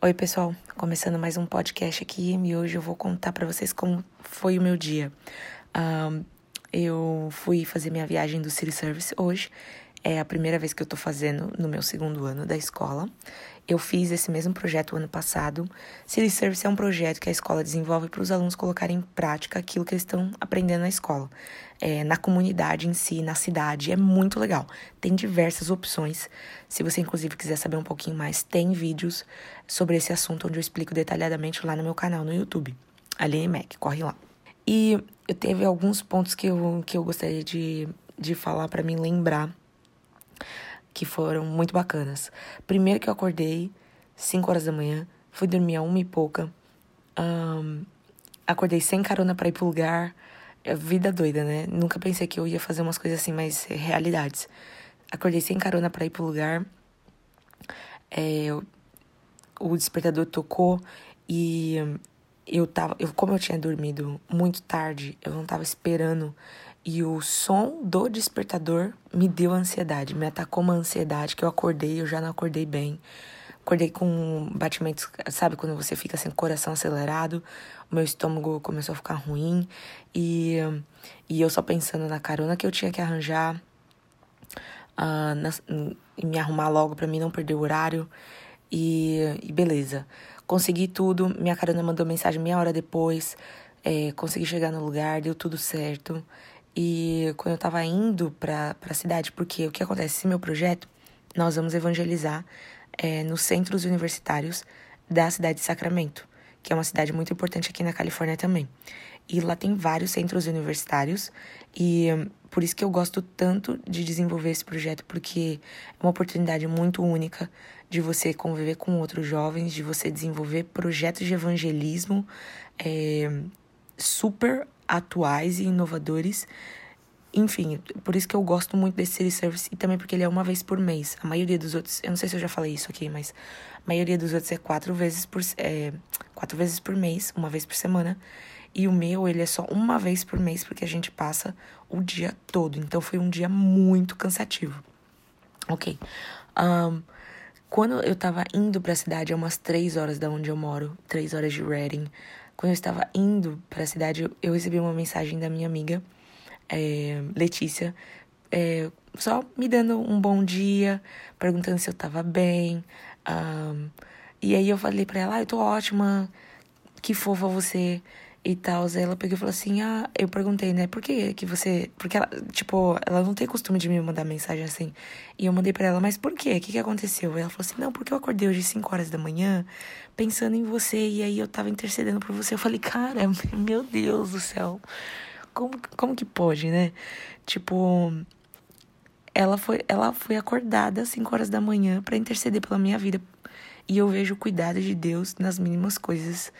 Oi, pessoal. Começando mais um podcast aqui e hoje eu vou contar para vocês como foi o meu dia. Um, eu fui fazer minha viagem do City Service hoje. É a primeira vez que eu tô fazendo no meu segundo ano da escola. Eu fiz esse mesmo projeto ano passado. City Service é um projeto que a escola desenvolve para os alunos colocarem em prática aquilo que eles estão aprendendo na escola. É, na comunidade em si, na cidade. É muito legal. Tem diversas opções. Se você, inclusive, quiser saber um pouquinho mais, tem vídeos sobre esse assunto onde eu explico detalhadamente lá no meu canal no YouTube. Aline Mac, corre lá. E eu teve alguns pontos que eu, que eu gostaria de, de falar para me lembrar que foram muito bacanas. Primeiro que eu acordei, 5 horas da manhã, fui dormir a uma e pouca. Um, acordei sem carona para ir pro lugar. É vida doida, né? Nunca pensei que eu ia fazer umas coisas assim, mas realidades. Acordei sem carona para ir pro lugar. É, o despertador tocou e eu tava. Eu, como eu tinha dormido muito tarde, eu não tava esperando e o som do despertador me deu ansiedade, me atacou uma ansiedade que eu acordei, eu já não acordei bem. Acordei com batimentos, sabe, quando você fica assim, coração acelerado, o meu estômago começou a ficar ruim e, e eu só pensando na carona que eu tinha que arranjar uh, na, e me arrumar logo para mim não perder o horário. E, e beleza, consegui tudo. Minha carona mandou mensagem meia hora depois. É, consegui chegar no lugar, deu tudo certo. E quando eu tava indo pra, pra cidade, porque o que acontece? Esse meu projeto, nós vamos evangelizar é, nos centros universitários da cidade de Sacramento, que é uma cidade muito importante aqui na Califórnia também. E lá tem vários centros universitários, e por isso que eu gosto tanto de desenvolver esse projeto, porque é uma oportunidade muito única de você conviver com outros jovens, de você desenvolver projetos de evangelismo é, super atuais e inovadores. Enfim, por isso que eu gosto muito desse City Service e também porque ele é uma vez por mês. A maioria dos outros, eu não sei se eu já falei isso aqui, mas a maioria dos outros é quatro vezes por, é, quatro vezes por mês, uma vez por semana. E o meu, ele é só uma vez por mês, porque a gente passa o dia todo. Então foi um dia muito cansativo. Ok. Um, quando eu tava indo pra cidade, é umas três horas da onde eu moro, três horas de Reading. Quando eu estava indo para a cidade, eu recebi uma mensagem da minha amiga, é, Letícia, é, só me dando um bom dia, perguntando se eu estava bem. Um, e aí eu falei para ela, ah, eu tô ótima, que fofa você e tal. Ela pegou e falou assim: Ah, eu perguntei, né? Por que que você. Porque ela, tipo, ela não tem costume de me mandar mensagem assim. E eu mandei para ela, mas por quê? O que que aconteceu? Aí ela falou assim: Não, porque eu acordei hoje às 5 horas da manhã pensando em você e aí eu tava intercedendo por você. Eu falei, cara, meu Deus do céu. Como, como que pode, né? Tipo, ela foi, ela foi acordada às 5 horas da manhã para interceder pela minha vida. E eu vejo o cuidado de Deus nas mínimas coisas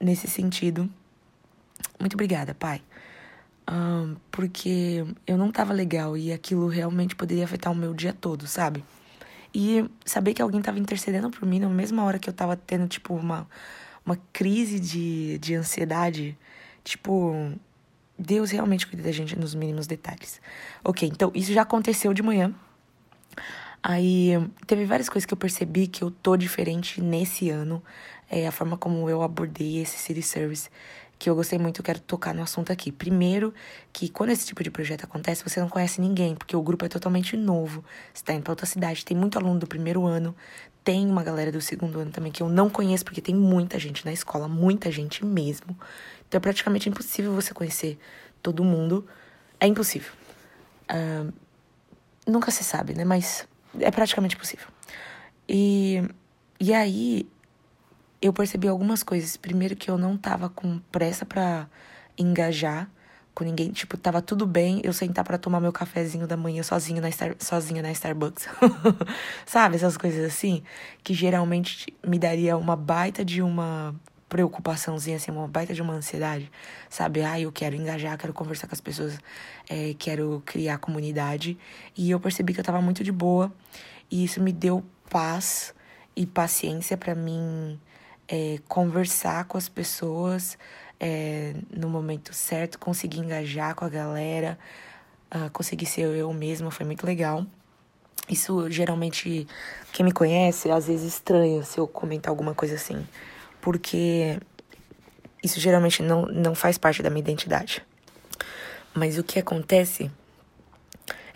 nesse sentido. Muito obrigada, pai. Um, porque eu não tava legal e aquilo realmente poderia afetar o meu dia todo, sabe? E saber que alguém tava intercedendo por mim na mesma hora que eu tava tendo, tipo, uma, uma crise de, de ansiedade. Tipo, Deus realmente cuida da gente nos mínimos detalhes. Ok, então isso já aconteceu de manhã. Aí teve várias coisas que eu percebi que eu tô diferente nesse ano. É a forma como eu abordei esse City Service que eu gostei muito, eu quero tocar no assunto aqui. Primeiro, que quando esse tipo de projeto acontece, você não conhece ninguém, porque o grupo é totalmente novo. Você tá indo pra outra cidade, tem muito aluno do primeiro ano, tem uma galera do segundo ano também que eu não conheço, porque tem muita gente na escola, muita gente mesmo. Então é praticamente impossível você conhecer todo mundo. É impossível. Uh, nunca se sabe, né? Mas é praticamente impossível. E, e aí, eu percebi algumas coisas. Primeiro que eu não tava com pressa para engajar com ninguém, tipo, tava tudo bem eu sentar para tomar meu cafezinho da manhã sozinho na Star, sozinha na Starbucks. Sabe, essas coisas assim que geralmente me daria uma baita de uma preocupaçãozinha, assim, uma baita de uma ansiedade, sabe? Ah, eu quero engajar, quero conversar com as pessoas, é, quero criar comunidade. E eu percebi que eu tava muito de boa e isso me deu paz e paciência para mim é, conversar com as pessoas é, no momento certo, conseguir engajar com a galera, uh, conseguir ser eu mesma, foi muito legal. Isso geralmente, quem me conhece, às vezes estranha se eu comentar alguma coisa assim. Porque isso geralmente não, não faz parte da minha identidade. Mas o que acontece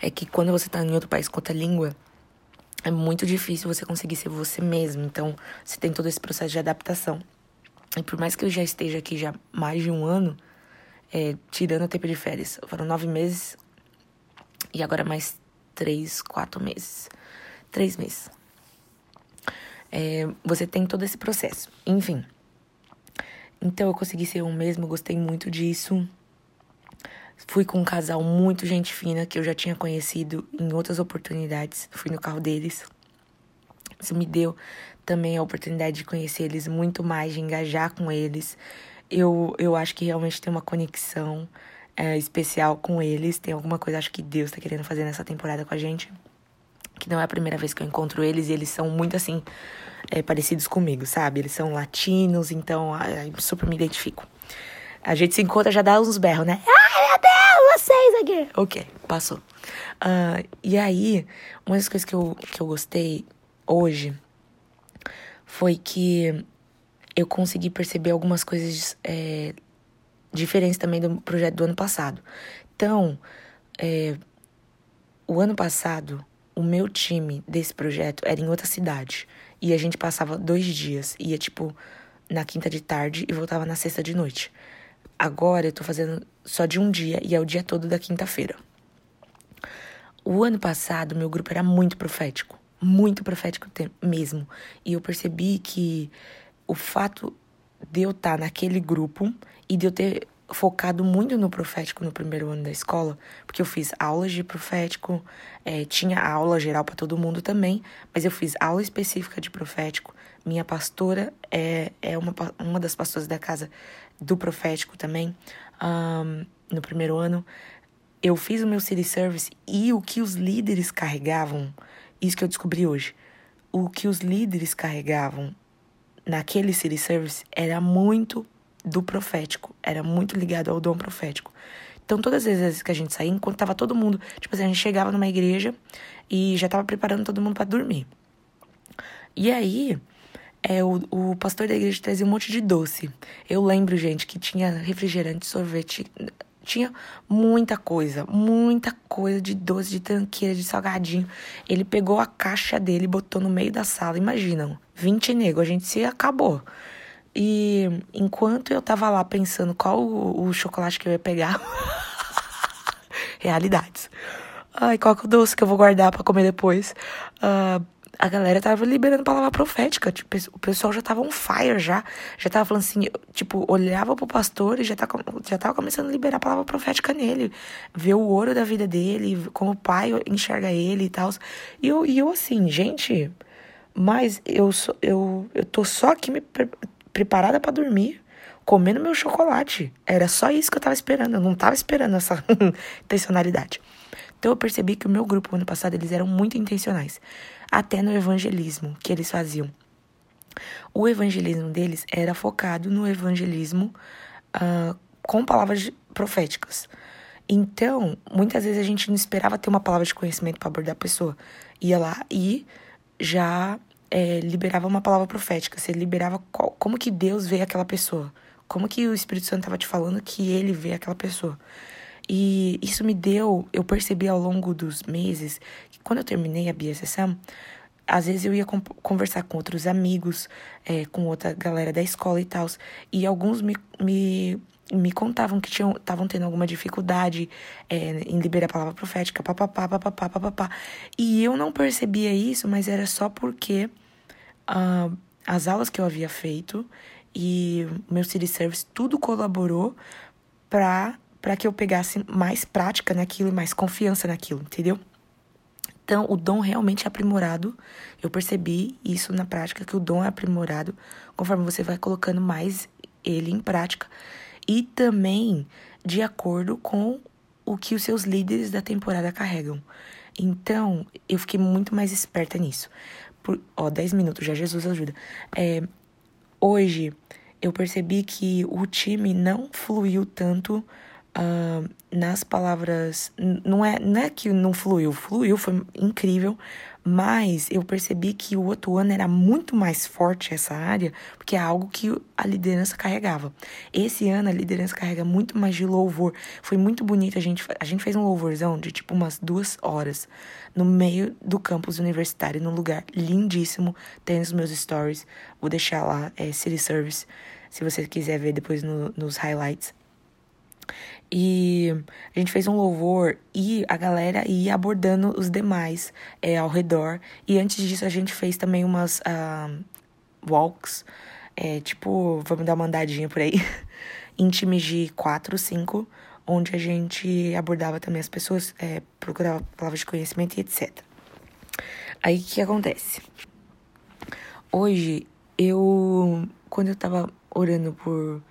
é que quando você tá em outro país com outra língua, é muito difícil você conseguir ser você mesmo. Então, você tem todo esse processo de adaptação. E por mais que eu já esteja aqui já mais de um ano, é, tirando o tempo de férias, foram nove meses e agora mais três, quatro meses. Três meses. É, você tem todo esse processo. Enfim. Então eu consegui ser eu mesmo, gostei muito disso. Fui com um casal muito gente fina que eu já tinha conhecido em outras oportunidades. Fui no carro deles. Isso me deu também a oportunidade de conhecer eles muito mais, de engajar com eles. Eu, eu acho que realmente tem uma conexão é, especial com eles. Tem alguma coisa, acho que Deus tá querendo fazer nessa temporada com a gente. Que não é a primeira vez que eu encontro eles e eles são muito assim, é, parecidos comigo, sabe? Eles são latinos, então super me identifico. A gente se encontra já dá uns berros, né? Ai, meu Deus, vocês aqui! Ok, passou. Uh, e aí, uma das coisas que eu, que eu gostei hoje foi que eu consegui perceber algumas coisas é, diferentes também do projeto do ano passado. Então, é, o ano passado, o meu time desse projeto era em outra cidade. E a gente passava dois dias. Ia, tipo, na quinta de tarde e voltava na sexta de noite. Agora eu tô fazendo só de um dia e é o dia todo da quinta-feira. O ano passado, meu grupo era muito profético. Muito profético mesmo. E eu percebi que o fato de eu estar naquele grupo e de eu ter focado muito no profético no primeiro ano da escola, porque eu fiz aulas de profético, é, tinha aula geral para todo mundo também, mas eu fiz aula específica de profético. Minha pastora é, é uma, uma das pastoras da casa do profético também, um, no primeiro ano. Eu fiz o meu city service e o que os líderes carregavam, isso que eu descobri hoje, o que os líderes carregavam naquele city service era muito do profético, era muito ligado ao dom profético. Então, todas as vezes que a gente saía, enquanto tava todo mundo, tipo assim, a gente chegava numa igreja e já tava preparando todo mundo para dormir. E aí, é, o, o pastor da igreja trazia um monte de doce. Eu lembro, gente, que tinha refrigerante, sorvete, tinha muita coisa, muita coisa de doce, de tranqueira, de salgadinho. Ele pegou a caixa dele e botou no meio da sala. Imaginam, 20 nego, a gente se acabou. E enquanto eu tava lá pensando qual o, o chocolate que eu ia pegar, realidades. Ai, qual que é o doce que eu vou guardar para comer depois? Uh, a galera tava liberando palavra profética. Tipo, o pessoal já tava on fire já. Já tava falando assim, tipo, olhava pro pastor e já, tá, já tava começando a liberar palavra profética nele. Ver o ouro da vida dele, como o pai enxerga ele e tal. E eu, e eu assim, gente, mas eu, eu, eu tô só aqui me preparada para dormir, comendo meu chocolate. Era só isso que eu tava esperando. Eu não tava esperando essa intencionalidade. Então eu percebi que o meu grupo ano passado eles eram muito intencionais, até no evangelismo que eles faziam. O evangelismo deles era focado no evangelismo uh, com palavras proféticas. Então, muitas vezes a gente não esperava ter uma palavra de conhecimento para abordar a pessoa. Ia lá e já é, liberava uma palavra profética, você liberava qual, como que Deus vê aquela pessoa, como que o Espírito Santo estava te falando que ele vê aquela pessoa. E isso me deu, eu percebi ao longo dos meses, que quando eu terminei a BSSM, às vezes eu ia conversar com outros amigos, é, com outra galera da escola e tal, e alguns me, me, me contavam que estavam tendo alguma dificuldade é, em liberar a palavra profética, papapá, papapá, papapá. E eu não percebia isso, mas era só porque uh, as aulas que eu havia feito e meu city service, tudo colaborou para para que eu pegasse mais prática naquilo e mais confiança naquilo, entendeu? Então, o dom realmente é aprimorado. Eu percebi isso na prática, que o dom é aprimorado conforme você vai colocando mais ele em prática. E também de acordo com o que os seus líderes da temporada carregam. Então, eu fiquei muito mais esperta nisso por, ó, 10 minutos já, Jesus ajuda. É, hoje eu percebi que o time não fluiu tanto uh, nas palavras. Não é, não é que não fluiu, fluiu, foi incrível, mas eu percebi que o outro ano era muito mais forte essa área, porque é algo que a liderança carregava. Esse ano a liderança carrega muito mais de louvor. Foi muito bonito. A gente, a gente fez um louvorzão de tipo umas duas horas no meio do campus universitário, num lugar lindíssimo. Tem nos meus stories. Vou deixar lá, é City Service, se você quiser ver depois no, nos highlights. E a gente fez um louvor e a galera ia abordando os demais é, ao redor. E antes disso a gente fez também umas uh, walks, é, tipo, vamos dar uma andadinha por aí, em times de quatro, cinco, onde a gente abordava também as pessoas, é, procurava palavras de conhecimento e etc. Aí o que acontece? Hoje, eu, quando eu tava orando por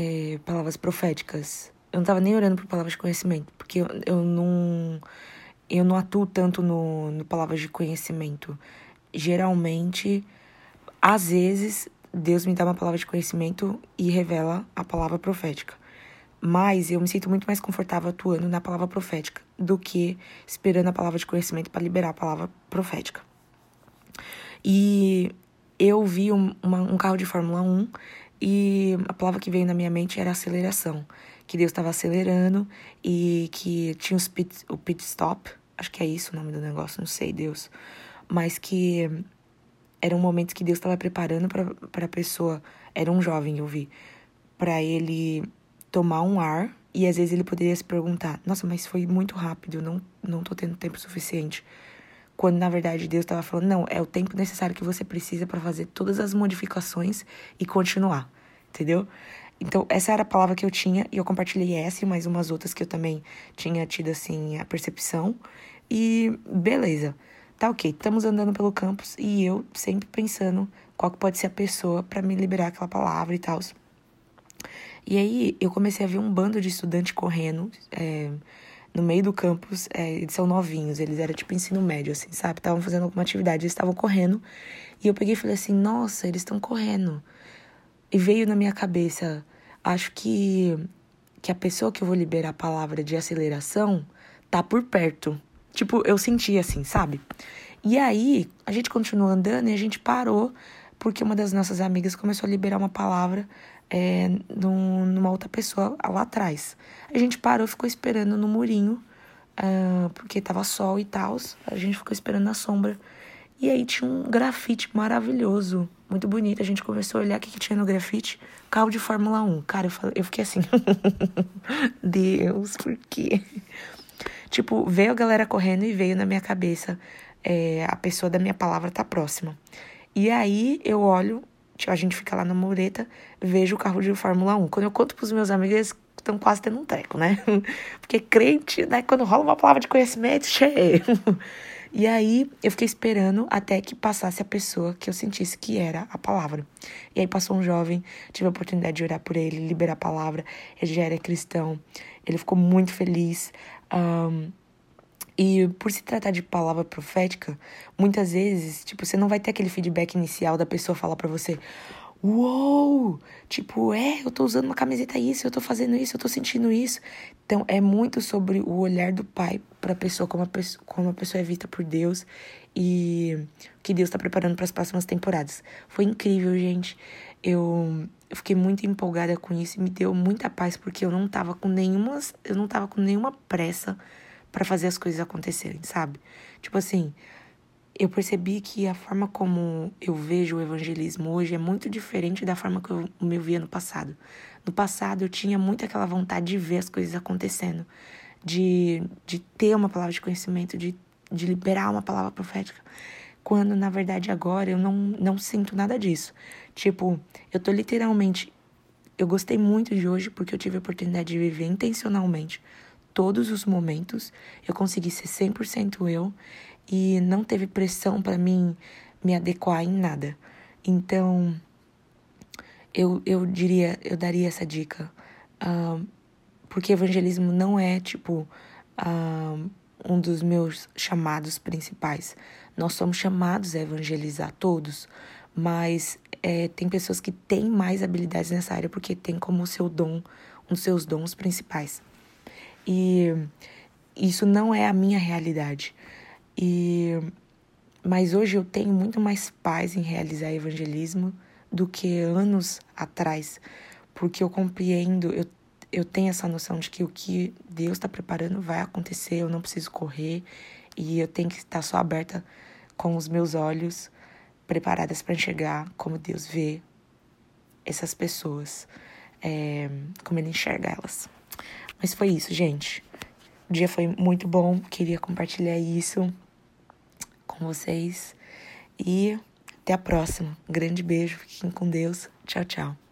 é, palavras proféticas, eu não tava nem orando por palavras de conhecimento, porque eu, eu não eu não atuo tanto no, no palavras de conhecimento. Geralmente, às vezes, Deus me dá uma palavra de conhecimento e revela a palavra profética. Mas eu me sinto muito mais confortável atuando na palavra profética do que esperando a palavra de conhecimento para liberar a palavra profética. E eu vi um, uma, um carro de Fórmula 1 e a palavra que veio na minha mente era aceleração. Que Deus estava acelerando e que tinha os pit, o pit stop, acho que é isso o nome do negócio, não sei, Deus, mas que eram momentos que Deus estava preparando para a pessoa, era um jovem, eu vi, para ele tomar um ar e às vezes ele poderia se perguntar: nossa, mas foi muito rápido, não, não tô tendo tempo suficiente. Quando na verdade Deus estava falando: não, é o tempo necessário que você precisa para fazer todas as modificações e continuar, entendeu? Então, essa era a palavra que eu tinha e eu compartilhei essa e mais umas outras que eu também tinha tido, assim, a percepção. E beleza, tá ok, estamos andando pelo campus e eu sempre pensando qual que pode ser a pessoa para me liberar aquela palavra e tal. E aí eu comecei a ver um bando de estudantes correndo é, no meio do campus. É, eles são novinhos, eles eram tipo ensino médio, assim, sabe? Estavam fazendo alguma atividade, eles estavam correndo. E eu peguei e falei assim: nossa, eles estão correndo. E veio na minha cabeça, acho que que a pessoa que eu vou liberar a palavra de aceleração tá por perto. Tipo, eu senti assim, sabe? E aí, a gente continuou andando e a gente parou porque uma das nossas amigas começou a liberar uma palavra é, num, numa outra pessoa lá atrás. A gente parou, ficou esperando no murinho, uh, porque tava sol e tal. A gente ficou esperando na sombra. E aí tinha um grafite maravilhoso, muito bonito. A gente começou a olhar o que, que tinha no grafite. Carro de Fórmula 1. Cara, eu, falei, eu fiquei assim. Deus, por quê? Tipo, veio a galera correndo e veio na minha cabeça. É, a pessoa da minha palavra tá próxima. E aí eu olho, a gente fica lá na mureta, vejo o carro de Fórmula 1. Quando eu conto pros meus amigos, eles estão quase tendo um treco, né? Porque crente, né? Quando rola uma palavra de conhecimento, cheio. E aí eu fiquei esperando até que passasse a pessoa que eu sentisse que era a palavra. E aí passou um jovem, tive a oportunidade de orar por ele, liberar a palavra. Ele já era cristão, ele ficou muito feliz. Um, e por se tratar de palavra profética, muitas vezes, tipo, você não vai ter aquele feedback inicial da pessoa falar para você: Uou! Tipo, é, eu tô usando uma camiseta isso, eu tô fazendo isso, eu tô sentindo isso. Então, é muito sobre o olhar do pai pra pessoa, como a pessoa, como a pessoa é vista por Deus e o que Deus tá preparando para as próximas temporadas. Foi incrível, gente. Eu, eu fiquei muito empolgada com isso e me deu muita paz, porque eu não tava com nenhuma, eu não tava com nenhuma pressa para fazer as coisas acontecerem, sabe? Tipo assim, eu percebi que a forma como eu vejo o evangelismo hoje é muito diferente da forma que eu me via no passado. No passado eu tinha muito aquela vontade de ver as coisas acontecendo, de, de ter uma palavra de conhecimento, de, de liberar uma palavra profética. Quando na verdade agora eu não, não sinto nada disso. Tipo, eu tô literalmente. Eu gostei muito de hoje porque eu tive a oportunidade de viver intencionalmente todos os momentos. Eu consegui ser 100% eu e não teve pressão para mim me adequar em nada. Então, eu, eu diria, eu daria essa dica. Uh, porque evangelismo não é, tipo, uh, um dos meus chamados principais. Nós somos chamados a evangelizar todos, mas é, tem pessoas que têm mais habilidades nessa área porque tem como seu dom um dos seus dons principais. E isso não é a minha realidade. E mas hoje eu tenho muito mais paz em realizar evangelismo do que anos atrás, porque eu compreendo, eu, eu tenho essa noção de que o que Deus está preparando vai acontecer, eu não preciso correr e eu tenho que estar só aberta com os meus olhos preparadas para enxergar como Deus vê essas pessoas, é, como Ele enxerga elas. Mas foi isso, gente. O dia foi muito bom, queria compartilhar isso com vocês e até a próxima. Grande beijo, fiquem com Deus. Tchau, tchau.